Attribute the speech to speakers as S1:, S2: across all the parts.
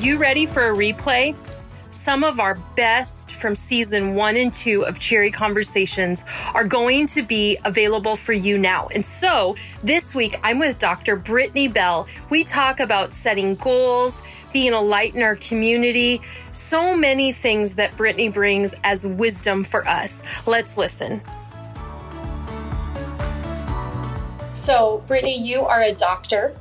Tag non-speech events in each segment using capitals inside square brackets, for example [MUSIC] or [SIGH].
S1: You ready for a replay? Some of our best from season one and two of Cheery Conversations are going to be available for you now. And so this week, I'm with Dr. Brittany Bell. We talk about setting goals, being a light in our community, so many things that Brittany brings as wisdom for us. Let's listen. So, Brittany, you are a doctor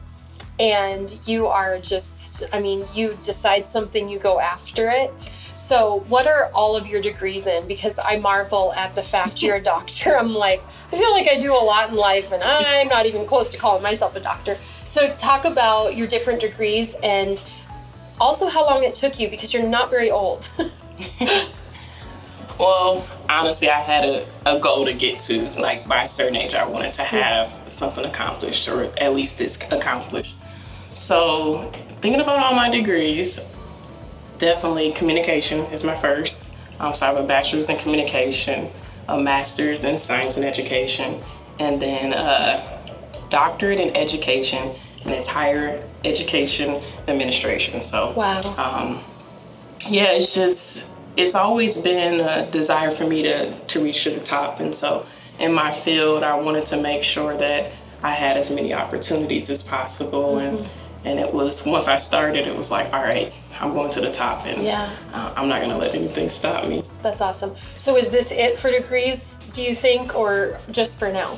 S1: and you are just, I mean, you decide something, you go after it. So, what are all of your degrees in? Because I marvel at the fact you're a doctor. [LAUGHS] I'm like, I feel like I do a lot in life, and I'm not even close to calling myself a doctor. So, talk about your different degrees and also how long it took you because you're not very old. [LAUGHS]
S2: well, honestly, I had a, a goal to get to. Like, by a certain age, I wanted to have something accomplished, or at least this accomplished. So, thinking about all my degrees, definitely communication is my first. Um, so I have a bachelor's in communication, a master's in science and education, and then a doctorate in education, and it's higher education administration. So,
S1: wow.
S2: Um, yeah, it's just it's always been a desire for me to to reach to the top, and so in my field, I wanted to make sure that I had as many opportunities as possible, mm-hmm. and and it was once I started, it was like, all right, I'm going to the top, and
S1: yeah.
S2: uh, I'm not going to let anything stop me.
S1: That's awesome. So, is this it for degrees? Do you think, or just for now?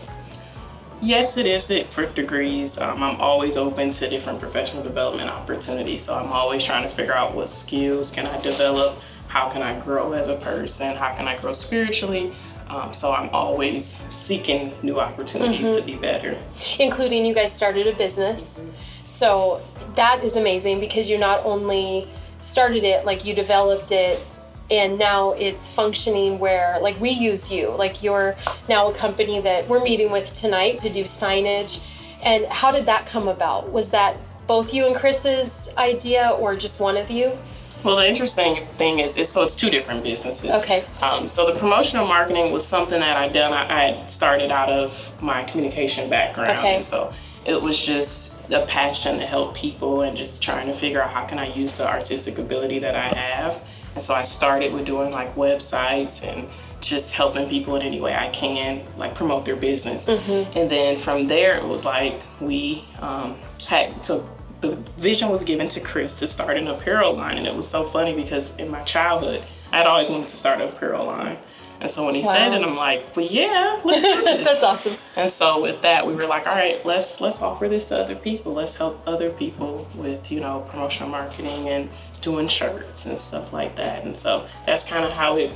S2: Yes, it is it for degrees. Um, I'm always open to different professional development opportunities. So I'm always trying to figure out what skills can I develop, how can I grow as a person, how can I grow spiritually. Um, so I'm always seeking new opportunities mm-hmm. to be better.
S1: Including you guys started a business. So that is amazing because you not only started it, like you developed it, and now it's functioning where, like, we use you. Like, you're now a company that we're meeting with tonight to do signage. And how did that come about? Was that both you and Chris's idea, or just one of you?
S2: Well, the interesting thing is, it's, so it's two different businesses.
S1: Okay.
S2: Um, so the promotional marketing was something that I'd done. I, I had started out of my communication background,
S1: okay.
S2: and so it was just the passion to help people and just trying to figure out how can I use the artistic ability that I have. And so I started with doing like websites and just helping people in any way I can, like promote their business. Mm-hmm. And then from there, it was like we um, had so the vision was given to Chris to start an apparel line, and it was so funny because in my childhood, I'd always wanted to start an apparel line. And so when he wow. said it, I'm like, well, yeah, let's do [LAUGHS] this.
S1: That's awesome.
S2: And so with that, we were like, all right, let's let's offer this to other people. Let's help other people with you know promotional marketing and doing shirts and stuff like that. And so that's kind of how it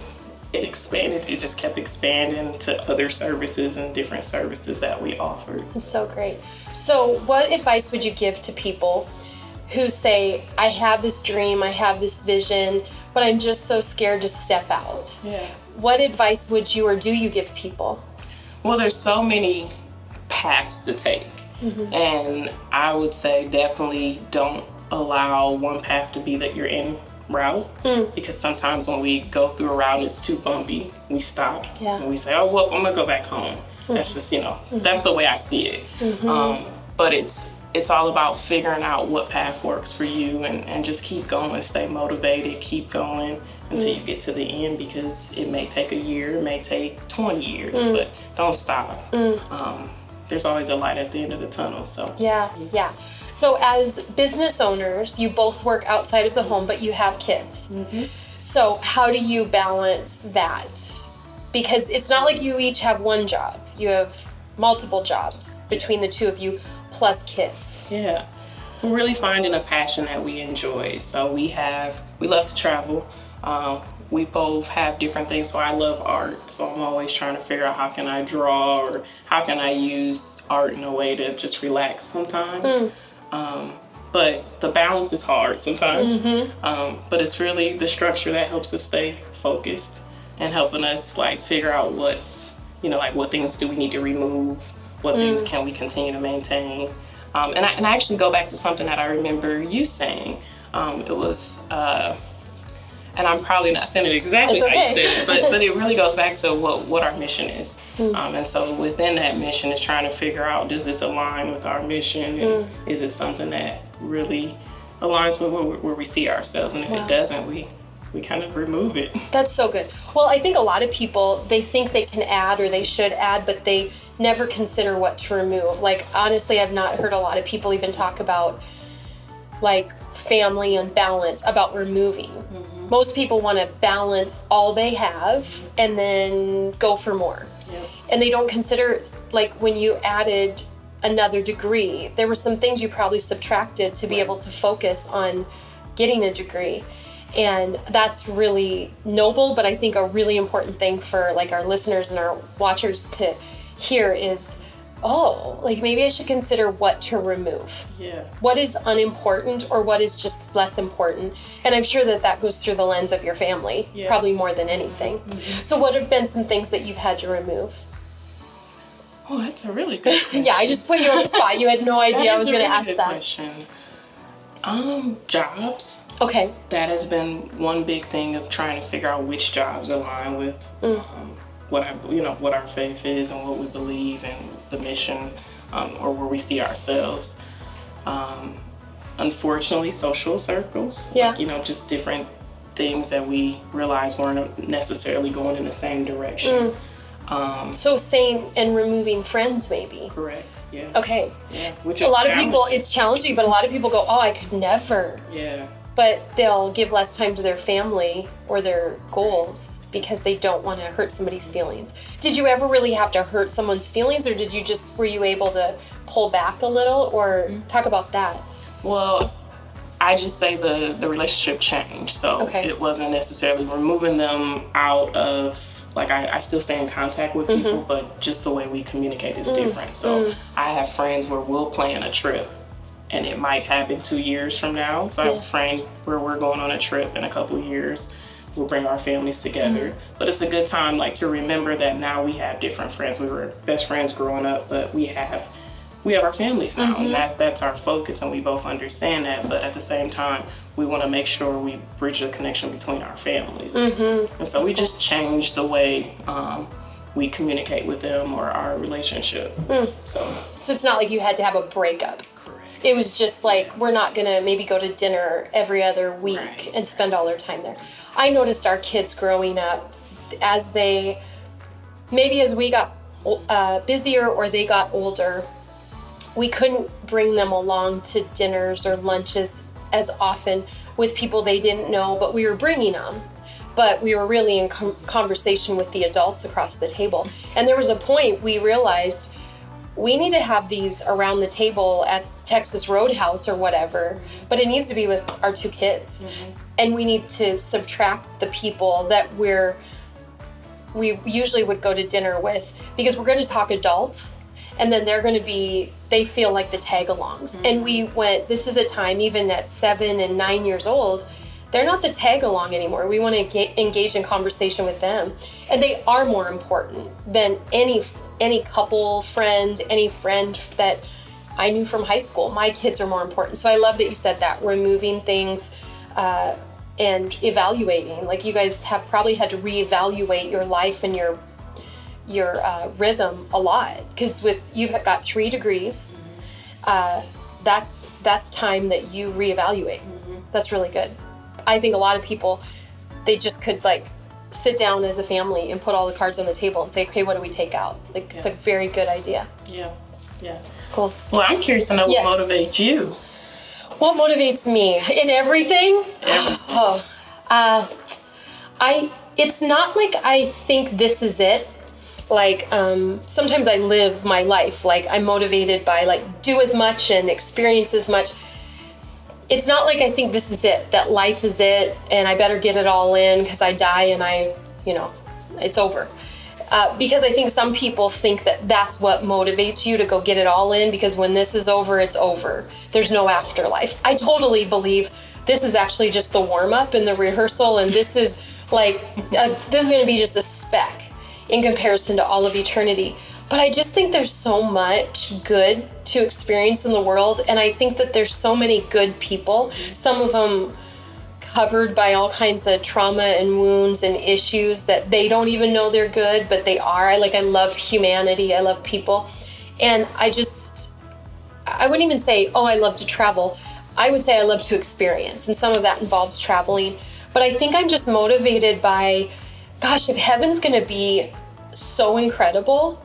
S2: it expanded. It just kept expanding to other services and different services that we offered.
S1: It's so great. So, what advice would you give to people who say, I have this dream, I have this vision, but I'm just so scared to step out?
S2: Yeah
S1: what advice would you or do you give people?
S2: Well, there's so many paths to take. Mm-hmm. And I would say definitely don't allow one path to be that you're in route mm. because sometimes when we go through a route it's too bumpy we stop
S1: yeah.
S2: and we say oh well i'm gonna go back home mm-hmm. that's just you know mm-hmm. that's the way i see it mm-hmm. um, but it's it's all about figuring out what path works for you and, and just keep going, stay motivated, keep going until mm. you get to the end because it may take a year, it may take 20 years, mm. but don't stop. Mm. Um, there's always a light at the end of the tunnel. So,
S1: yeah, yeah. So, as business owners, you both work outside of the home, but you have kids. Mm-hmm. So, how do you balance that? Because it's not like you each have one job, you have multiple jobs between yes. the two of you plus kids.
S2: Yeah. We're really finding a passion that we enjoy. So we have, we love to travel. Um, we both have different things. So I love art. So I'm always trying to figure out how can I draw or how can I use art in a way to just relax sometimes. Mm. Um, but the balance is hard sometimes. Mm-hmm. Um, but it's really the structure that helps us stay focused and helping us like figure out what's, you know, like what things do we need to remove what mm. things can we continue to maintain? Um, and, I, and I actually go back to something that I remember you saying. Um, it was, uh, and I'm probably not saying it exactly
S1: okay.
S2: how you said it, but, but it really goes back to what, what our mission is. Mm. Um, and so within that mission is trying to figure out, does this align with our mission? And mm. is it something that really aligns with where, where we see ourselves, and if
S1: Wow.
S2: it doesn't, we we kind of remove it.
S1: That's so good. Well, I think a lot of people they think they can add or they should add, but they never consider what to remove. Like honestly, I've not heard a lot of people even talk about like family and balance about removing. Mm-hmm. Most people want to balance all they have and then go for more.
S2: Yep.
S1: And they don't consider like when you added another degree, there were some things you probably subtracted to be able to focus on getting a degree. And that's really noble, but I think a really important thing for like our listeners and our watchers to hear is oh, like maybe I should consider what to remove
S2: Yeah.
S1: what is unimportant or what is just less important and i'm sure that that goes through the lens of your family
S2: Yeah.
S1: probably more than anything so what have been some things that you've had to remove
S2: Oh, that's a really good. Question. [LAUGHS]
S1: yeah i just put you on the spot you had no [LAUGHS] idea i was going to
S2: really
S1: ask
S2: good
S1: that
S2: Question. Um, jobs.
S1: okay
S2: That has been one big thing of trying to figure out which jobs align with
S1: Mm.
S2: um, what I, you know, what our faith is and what we believe and the mission, um, or where we see ourselves. Um, unfortunately, social circles.
S1: Yeah.
S2: Like, you know, just different things that we realize weren't necessarily going in the same direction.
S1: Mm.
S2: Um,
S1: so saying and removing friends maybe
S2: correct. Yeah.
S1: okay
S2: Yeah. Which
S1: a lot of people it's challenging but a lot of people go oh i could never
S2: Yeah.
S1: but they'll give less time to their family or their goals because they don't want to hurt somebody's feelings. Did you ever really have to hurt someone's feelings or did you just were you able to pull back a little or talk about that?
S2: Well, I just say the the relationship changed. So
S1: Okay.
S2: it wasn't necessarily removing them out of like I, I still stay in contact with people,
S1: Mm-hmm.
S2: but just the way we communicate
S1: Mm.
S2: is different. So I have friends where we'll plan a trip and it might happen two years from now. So I have
S1: Yeah.
S2: a friend where we're going on a trip in a couple years. We'll bring our families together.
S1: Mm-hmm.
S2: But it's a good time like to remember that now we have different friends. We were best friends growing up, but we have we have our families now
S1: Mm-hmm.
S2: and that that's our focus and we both understand that but at the same time we want to make sure we bridge the connection between our families
S1: Mm-hmm.
S2: and so we just change the way um, we communicate with them or our relationship
S1: Mm.
S2: so
S1: So it's not like you had to have a breakup. It was just like we're not gonna maybe go to dinner every other week
S2: Right.
S1: and spend all our time there. I noticed our kids growing up as they maybe as we got uh, busier or they got older, we couldn't bring them along to dinners or lunches as often with people they didn't know, but we were bringing them. But we were really in com- conversation with the adults across the table. And there was a point we realized we need to have these around the table at Texas Roadhouse or whatever, but it needs to be with our two kids. Mm-hmm. And we need to subtract the people that we're we usually would go to dinner with because we're going to talk adult and then they're going to be they feel like the tag alongs mm-hmm. and we went this is a time even at seven and nine years old they're not the tag along anymore. We want to ga- engage in conversation with them. And they are more important than any any couple friend any friend that i knew from high school. My kids are more important. So i love that you said that removing things uh, and evaluating. Like you guys have probably had to reevaluate your life and your your uh, rhythm a lot. Because with you've got three degrees uh, that's that's time that you reevaluate. That's really good. I think a lot of people they just could like sit down as a family and put all the cards on the table and say okay what do we take out? Like it's a very good idea.
S2: Yeah. Yeah
S1: cool
S2: well i'm curious to know
S1: Yes.
S2: what motivates you
S1: What motivates me in everything? [SIGHS] Oh, uh, I. It's not like I think this is it. Like um, sometimes I live my life like I'm motivated by like do as much and experience as much. It's not like I think this is it. That life is it, and I better get it all in because I die and I, you know, it's over. Uh, because I think some people think that that's what motivates you to go get it all in because when this is over, it's over. There's no afterlife. I totally believe this is actually just the warm up and the rehearsal, and this is like, uh this is going to be just a speck in comparison to all of eternity. But I just think there's so much good to experience in the world, and I think that there's so many good people. Some of them covered by all kinds of trauma and wounds and issues that they don't even know they're good, but they are. I like I love humanity. I love people. And I just I wouldn't even say, "Oh, I love to travel." I would say I love to experience, and some of that involves traveling. But I think I'm just motivated by, gosh, if heaven's going to be so incredible,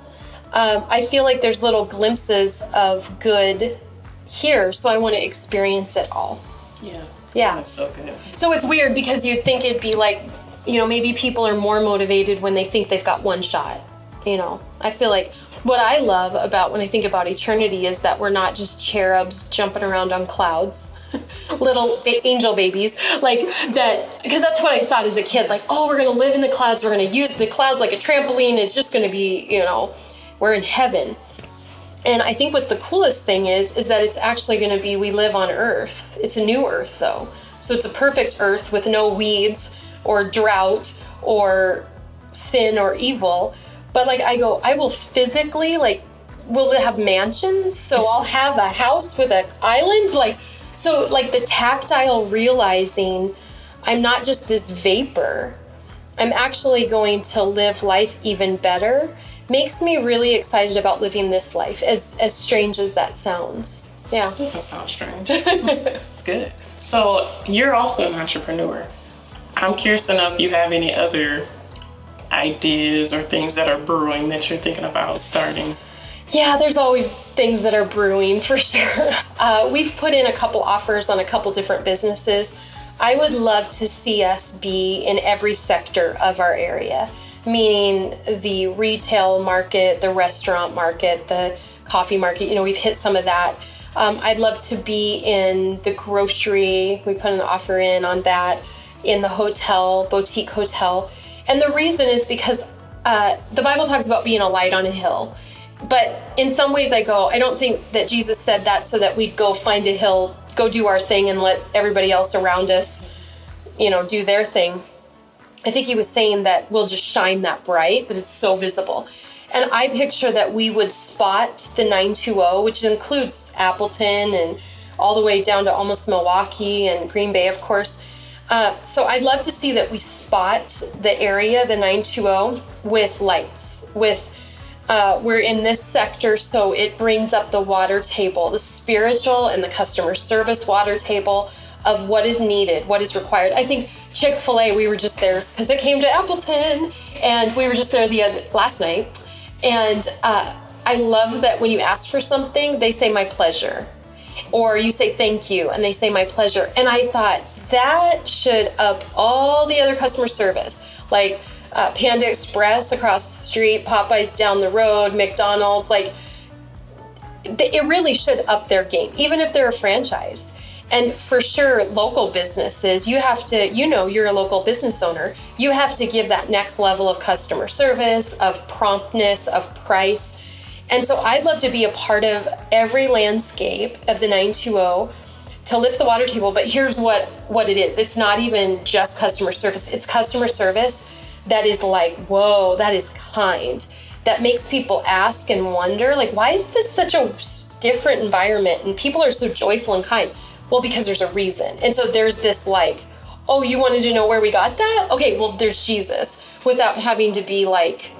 S1: um, I feel like there's little glimpses of good here, so I want to experience it all.
S2: Yeah.
S1: Yeah.
S2: That's so good.
S1: So it's weird because you'd think it'd be like, you know, maybe people are more motivated when they think they've got one shot. You know, I feel like what I love about when I think about eternity is that we're not just cherubs jumping around on clouds. [LAUGHS] little ba- angel babies like that because that's what i thought as a kid like oh we're gonna live in the clouds we're gonna use the clouds like a trampoline it's just gonna be you know we're in heaven and i think what's the coolest thing is is that it's actually going to be we live on earth. It's a new earth though. So it's a perfect earth with no weeds or drought or sin or evil. But like i go i will physically like will have mansions. So i'll have a house with an island. Like so like the tactile realizing i'm not just this vapor. I'm actually going to live life even better makes me really excited about living this life as as strange as that sounds yeah
S2: That sounds strange. [LAUGHS] It's good. So you're also an entrepreneur. I'm curious to know if you have any other ideas or things that are brewing that you're thinking about starting.
S1: Yeah, there's always things that are brewing for [LAUGHS] sure. Uh, we've put in a couple offers on a couple different businesses. I would love to see us be in every sector of our area, meaning the retail market, the restaurant market, the coffee market. You know, we've hit some of that. Um, I'd love to be in the grocery. We put an offer in on that, in the hotel, boutique hotel. And the reason is because uh, the Bible talks about being a light on a hill. But in some ways, I go, I don't think that Jesus said that so that we'd go find a hill, go do our thing, and let everybody else around us, you know, do their thing. I think he was saying that we'll just shine that bright, that it's so visible. And I picture that we would spot the 920, which includes Appleton and all the way down to almost Milwaukee and Green Bay, of course. Uh, so I'd love to see that we spot the area, the 920, with lights, with uh, we're in this sector, so it brings up the water table, the spiritual and the customer service water table of what is needed, what is required. I think Chick fil A, we were just there because it came to Appleton, and we were just there the other, last night. And uh, I love that when you ask for something, they say, My pleasure. Or you say, Thank you, and they say, My pleasure. And I thought, that should up all the other customer service. Like, uh, Panda Express across the street, Popeyes down the road, McDonald's. Like, it really should up their game, even if they're a franchise. And for sure, local businesses, you have to, you know, you're a local business owner, you have to give that next level of customer service, of promptness, of price. And so I'd love to be a part of every landscape of the 920 to lift the water table. But here's what, what it is it's not even just customer service, it's customer service that is like, whoa, that is kind. That makes people ask and wonder, like, why is this such a different environment? And people are so joyful and kind. Well, because there's a reason. And so there's this like, oh, you wanted to know where we got that? Okay, well, there's Jesus without having to be like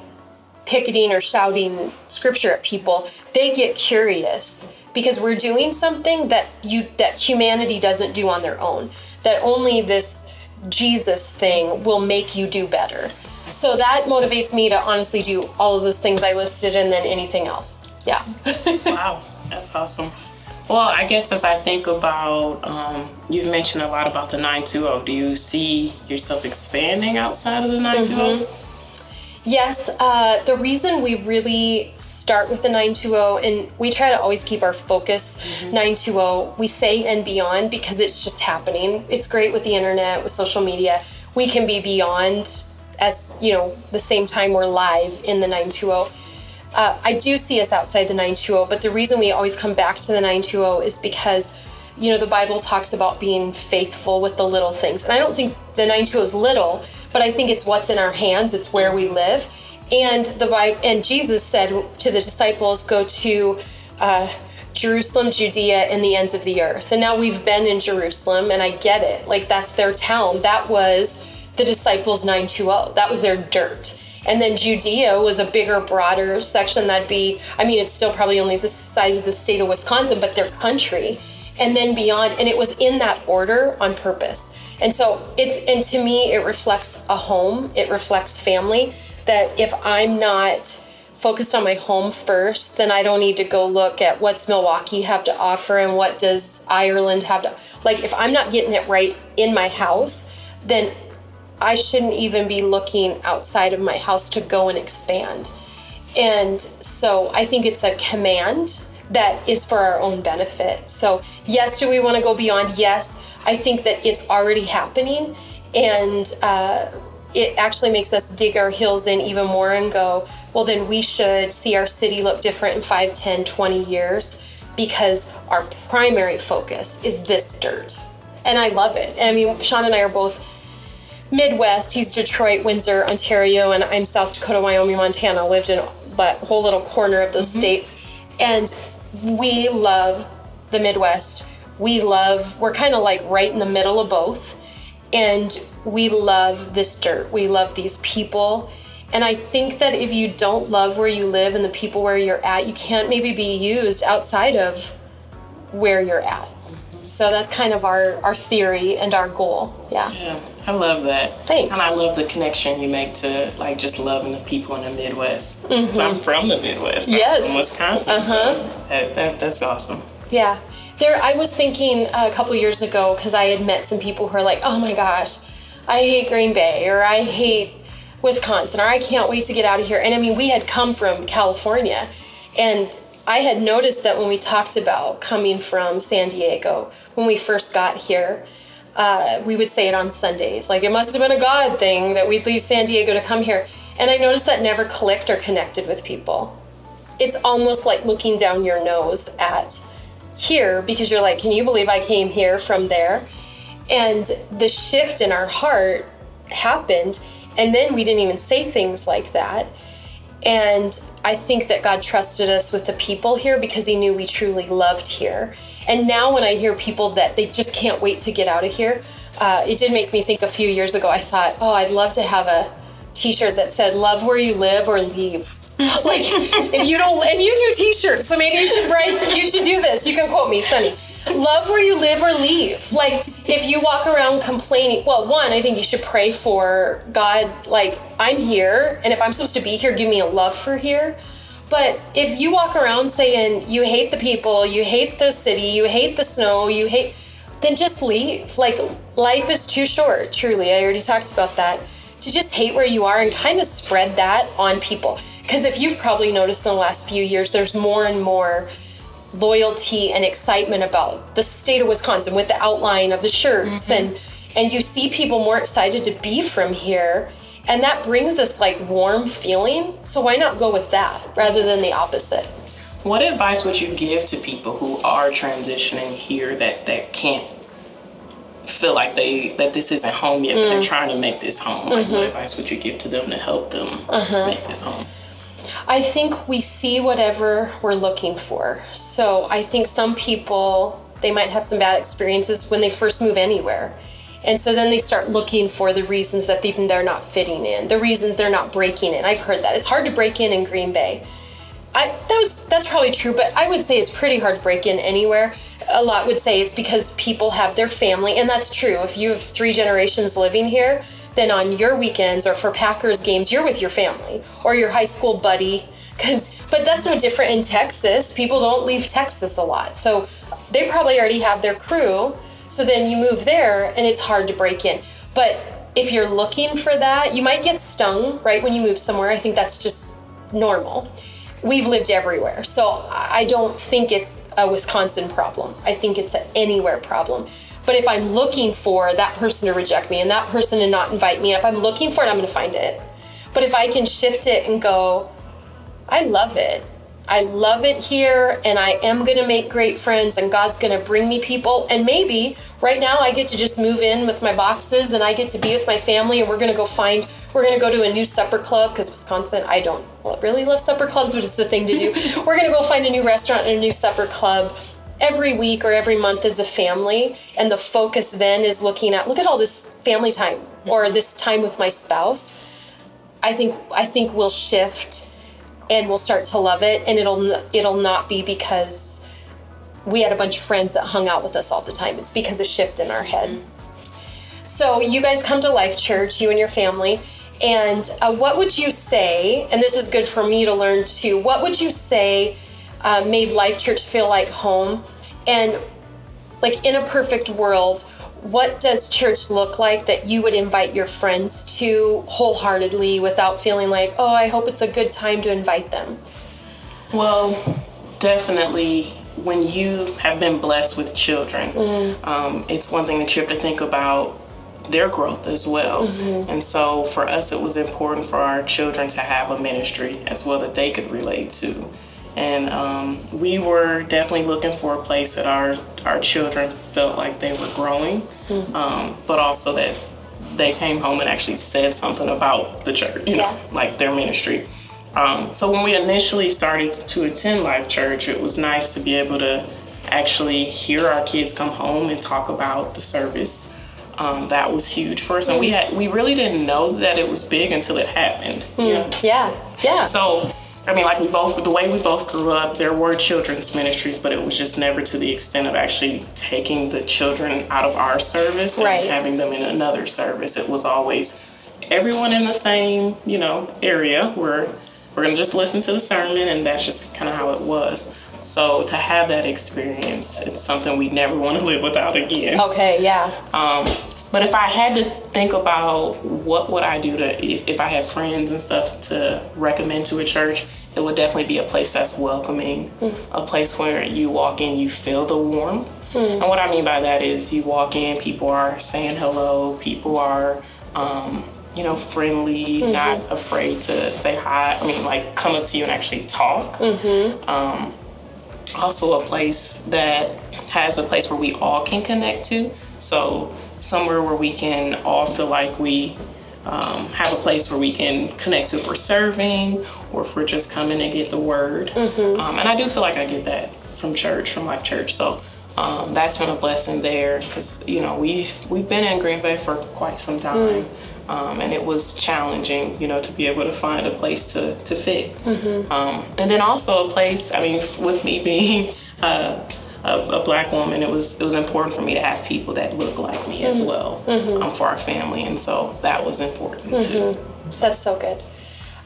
S1: picketing or shouting scripture at people. They get curious because we're doing something that you that humanity doesn't do on their own. That only this Jesus thing will make you do better. So that motivates me to honestly do all of those things I listed and then anything else. Yeah. [LAUGHS]
S2: wow, that's awesome. Well, I guess as I think about, um, you've mentioned a lot about the 920. Do you see yourself expanding outside of the 920?
S1: Mm-hmm. Yes, uh, the reason we really start with the 920, and we try to always keep our focus mm-hmm. 920, we say and beyond because it's just happening. It's great with the internet, with social media. We can be beyond as, you know, the same time we're live in the 920. Uh, I do see us outside the 920, but the reason we always come back to the 920 is because, you know, the Bible talks about being faithful with the little things. And I don't think the 920 is little but I think it's what's in our hands, it's where we live. And the Bible, and Jesus said to the disciples, "Go to uh, Jerusalem, Judea, and the ends of the earth." And now we've been in Jerusalem, and I get it. Like that's their town. That was the disciples' 920. That was their dirt. And then Judea was a bigger, broader section that'd be, I mean, it's still probably only the size of the state of Wisconsin, but their country. and then beyond. And it was in that order on purpose. And so it's, and to me, it reflects a home, it reflects family. That if I'm not focused on my home first, then I don't need to go look at what's Milwaukee have to offer and what does Ireland have to like if I'm not getting it right in my house, then I shouldn't even be looking outside of my house to go and expand. And so I think it's a command that is for our own benefit. So, yes, do we want to go beyond? Yes. I think that it's already happening. And uh, it actually makes us dig our heels in even more and go, well, then we should see our city look different in 5, 10, 20 years because our primary focus is this dirt. And I love it. And I mean, Sean and I are both Midwest. He's Detroit, Windsor, Ontario, and I'm South Dakota, Wyoming, Montana. Lived in that whole little corner of those mm-hmm. states. And we love the Midwest. We love, we're kind of like right in the middle of both. And we love this dirt. We love these people. And I think that if you don't love where you live and the people where you're at, you can't maybe be used outside of where you're at. So that's kind of our, our theory and our goal. Yeah.
S2: Yeah. I love that.
S1: Thanks.
S2: And I love the connection you make to like just loving the people in the Midwest. Mm-hmm. So I'm from the Midwest.
S1: Yes.
S2: I'm from Wisconsin. Uh-huh. So that, that, that's awesome.
S1: Yeah. There, I was thinking a couple years ago because I had met some people who are like, "Oh my gosh, I hate Green Bay," or "I hate Wisconsin," or "I can't wait to get out of here." And I mean, we had come from California, and I had noticed that when we talked about coming from San Diego when we first got here, uh, we would say it on Sundays. Like it must have been a God thing that we'd leave San Diego to come here. And I noticed that never clicked or connected with people. It's almost like looking down your nose at here because you're like, can you believe I came here from there? And the shift in our heart happened. And then we didn't even say things like that. And I think that God trusted us with the people here because He knew we truly loved here. And now, when I hear people that they just can't wait to get out of here, uh, it did make me think a few years ago. I thought, oh, I'd love to have a T-shirt that said "Love where you live or leave." like, if you don't, and you do T-shirts, so maybe you should write. You should do this. You can quote me, Sunny. Love where you live or leave. Like, if you walk around complaining, well, one, I think you should pray for God. Like, I'm here, and if I'm supposed to be here, give me a love for here. But if you walk around saying you hate the people, you hate the city, you hate the snow, you hate, then just leave. Like, life is too short, truly. I already talked about that. To just hate where you are and kind of spread that on people. Because if you've probably noticed in the last few years, there's more and more loyalty and excitement about the state of Wisconsin with the outline of the shirts mm-hmm. and and you see people more excited to be from here and that brings this like warm feeling. So why not go with that rather than the opposite?
S2: What advice would you give to people who are transitioning here that that can't feel like they that this isn't home yet, mm. but they're mm. trying to make this home? Like, mm-hmm. what advice would you give to them to help them uh-huh. make this home?
S1: I think we see whatever we're looking for. So I think some people they might have some bad experiences when they first move anywhere. And so then they start looking for the reasons that even they're not fitting in, the reasons they're not breaking in. I've heard that. It's hard to break in in Green Bay. I, that was that's probably true, but I would say it's pretty hard to break in anywhere. A lot would say it's because people have their family, and that's true. If you have three generations living here, then on your weekends or for Packers games, you're with your family or your high school buddy. Cause, but that's no different in Texas. People don't leave Texas a lot, so they probably already have their crew so then you move there and it's hard to break in. But if you're looking for that, you might get stung right when you move somewhere. I think that's just normal. We've lived everywhere. So I don't think it's a Wisconsin problem. I think it's an anywhere problem. But if I'm looking for that person to reject me and that person to not invite me, if I'm looking for it, I'm going to find it. But if I can shift it and go, I love it. I love it here and I am going to make great friends and God's going to bring me people. And maybe right now I get to just move in with my boxes and I get to be with my family and we're going to go find, we're going to go to a new supper club because Wisconsin, I don't really love supper clubs, but it's the thing to do. [LAUGHS] we're going to go find a new restaurant and a new supper club every week or every month as a family. And the focus then is looking at, look at all this family time or this time with my spouse. I think, I think we'll shift and we'll start to love it and it'll it'll not be because we had a bunch of friends that hung out with us all the time. It's because of shift in our head. So you guys come to Life Church, you and your family. And uh, what would you say, and this is good for me to learn too, what would you say uh, made Life Church feel like home? And like in a perfect world, what does church look like that you would invite your friends to wholeheartedly without feeling like, oh, I hope it's a good time to invite them?
S2: Well, definitely when you have been blessed with children, mm. um, it's one thing that you have to think about their growth as well. Mm-hmm. And so for us, it was important for our children to have a ministry as well that they could relate to. And um, we were definitely looking for a place that our our children felt like they were growing, mm-hmm. um, but also that they came home and actually said something about the church, you yeah. know, like their ministry. Um, so when we initially started to attend Life Church, it was nice to be able to actually hear our kids come home and talk about the service. Um, that was huge for us, and we had we really didn't know that it was big until it happened.
S1: Mm. Yeah, yeah.
S2: So I mean, like we both, the way we both grew up, there were children's ministries, but it was just never to the extent of actually taking the children out of our service
S1: right.
S2: and having them in another service. It was always everyone in the same, you know, area where we're gonna just listen to the sermon, and that's just kind of how it was. So to have that experience, it's something we never want to [LAUGHS] live without again.
S1: Okay, yeah.
S2: Um, but if I had to think about what would I do to if, if I had friends and stuff to recommend to a church, it would definitely be a place that's welcoming, mm. a place where you walk in, you feel the warmth. Mm. And what I mean by that is you walk in, people are saying hello, people are, um, you know, friendly, mm-hmm. not afraid to say hi. I mean, like come up to you and actually talk. Mm-hmm. Um, also, a place that has a place where we all can connect to. So somewhere where we can all feel like we um, have a place where we can connect to if we're serving or if we're just coming to get the word. Mm-hmm. Um, and I do feel like I get that from church, from Life Church. So um, that's been a blessing there because you know we've we've been in Green Bay for quite some time. Mm. Um, and it was challenging, you know, to be able to find a place to, to fit. Mm-hmm. Um, and then also a place, I mean, with me being uh, a, a, black woman, it was it was important for me to have people that look like me as mm-hmm. well mm-hmm. um, for our family, and so that was important mm-hmm. too.
S1: That's so good.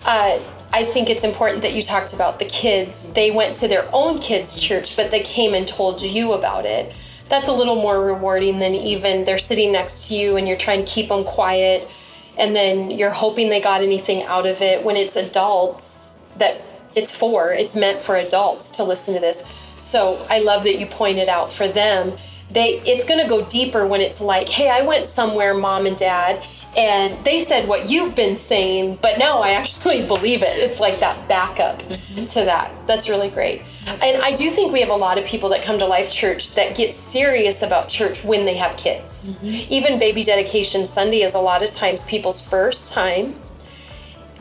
S1: Uh, I think it's important that you talked about the kids. They went to their own kids' church, but they came and told you about it. That's a little more rewarding than even they're sitting next to you and you're trying to keep them quiet, and then you're hoping they got anything out of it. When it's adults that it's for, it's meant for adults to listen to this so I love that you pointed out for them, they it's going to go deeper when it's like, "Hey, I went somewhere, mom and dad, and they said what you've been saying, but no, I actually [LAUGHS] believe it. It's like that backup mm-hmm. to that. That's really great. And I do think we have a lot of people that come to Life Church that get serious about church when they have kids. Mm-hmm. Even baby dedication Sunday is a lot of times people's first time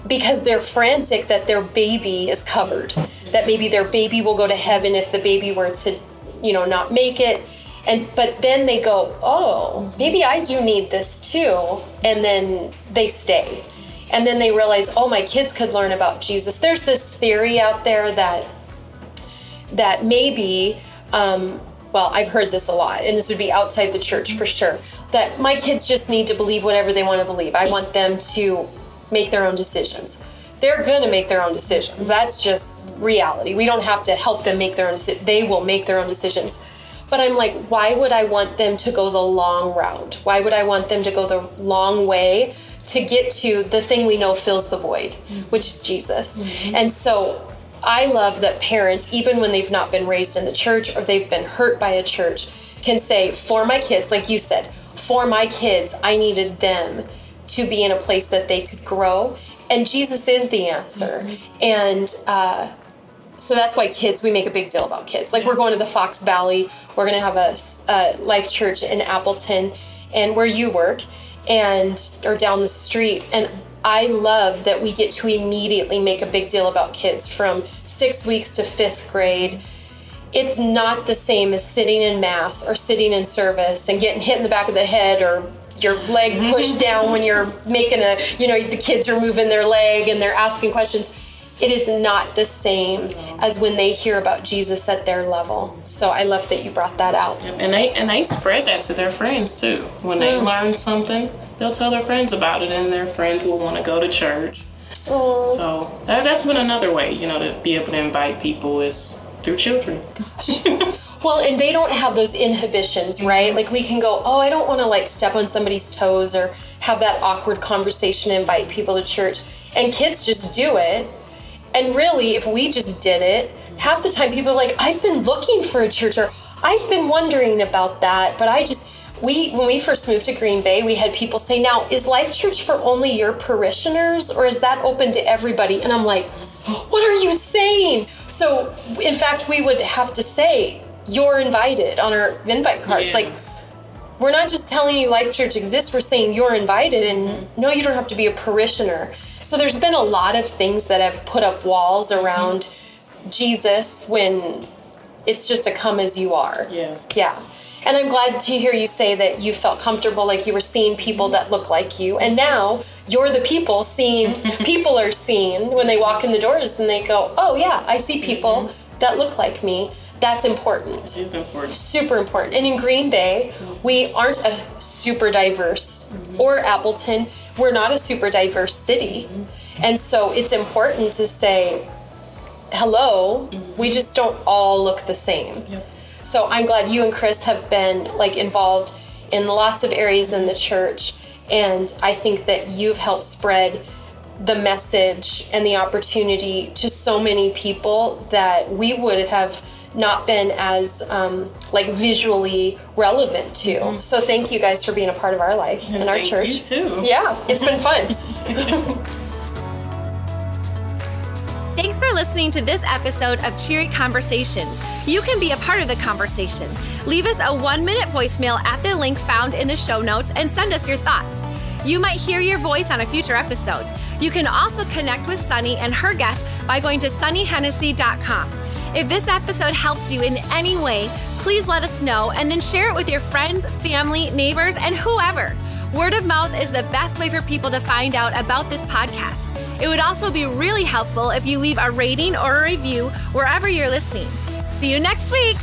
S1: because they're frantic that their baby is covered that maybe their baby will go to heaven if the baby were to you know not make it. And but then they go oh maybe i do need this too. And then they stay. And then they realize oh my kids could learn about jesus. There's this theory out there that that maybe um, well i've heard this a lot and this would be outside the church for sure that my kids just need to believe whatever they want to believe. I want them to make their own decisions. They're going to make their own decisions. That's just reality. We don't have to help them make their own decisions. They will make their own decisions. But I'm like, why would I want them to go the long route? Why would I want them to go the long way to get to the thing we know fills the void, mm-hmm. which is Jesus? Mm-hmm. And so I love that parents, even when they've not been raised in the church or they've been hurt by a church, can say, for my kids, like you said, for my kids, I needed them to be in a place that they could grow. And Jesus is the answer. Mm-hmm. And uh, so that's why kids, we make a big deal about kids. Like we're going to the Fox Valley, we're going to have a, a life church in Appleton and where you work and or down the street. And I love that we get to immediately make a big deal about kids from six weeks to fifth grade. It's not the same as sitting in mass or sitting in service and getting hit in the back of the head or your leg pushed [LAUGHS] down when you're making a, you know, the kids are moving their leg and they're asking questions. It is not the same as when they hear about Jesus at their level. So I love that you brought that out.
S2: And they and they spread that to their friends too. When they
S1: Mm.
S2: learn something, they'll tell their friends about it, and their friends will want to go to church.
S1: Oh,
S2: So that, that's been another way, you know, to be able to invite people is through children. [LAUGHS]
S1: Well, and they don't have those inhibitions, right? Like we can go, oh, I don't want to like step on somebody's toes or have that awkward conversation, invite people to church. And kids just do it. And really, if we just did it, half the time people are like, I've been looking for a church or I've been wondering about that, but I just we when we first moved to Green Bay, we had people say, "Now, is Life Church for only your parishioners or is that open to everybody?" And I'm like, "What are you saying?" So, in fact, we would have to say, "You're invited" on our invite cards.
S2: Yeah.
S1: Like we're not just telling you Life Church exists, we're saying you're invited and no, you don't have to be a parishioner. So there's been a lot of things that have put up walls around Jesus when it's just a come as you are.
S2: Yeah.
S1: Yeah. And I'm glad to hear you say that you felt comfortable, like you were seeing people that look like you. And now you're the people seeing, [LAUGHS] people are seen when they walk in the doors and they go, oh, yeah, I see people mm-hmm. that look like me. That's important
S2: It is important.
S1: super important. And in Green Bay, we aren't a super diverse, mm-hmm. or Appleton, we're not a super diverse city. Mm-hmm. And so it's important to say, hello, mm-hmm. we just don't all look the same.
S2: Yep.
S1: So I'm glad you and Chris have been like involved in lots of areas in the church. And I think that you've helped spread the message and the opportunity to so many people that we would have not been as um, like visually relevant to. So thank you guys for being a part of our life and our
S2: Thank
S1: church.
S2: You too.
S1: Yeah, it's been fun. [LAUGHS]
S3: Thanks for listening to this episode of Cheery Conversations. You can be a part of the conversation. Leave us a one minute voicemail at the link found in the show notes and send us your thoughts. You might hear your voice on a future episode. You can also connect with Sunny and her guests by going to sunnyhennessy.com. If this episode helped you in any way, please let us know and then share it with your friends, family, neighbors, and whoever. Word of mouth is the best way for people to find out about this podcast. It would also be really helpful if you leave a rating or a review wherever you're listening. See you next week.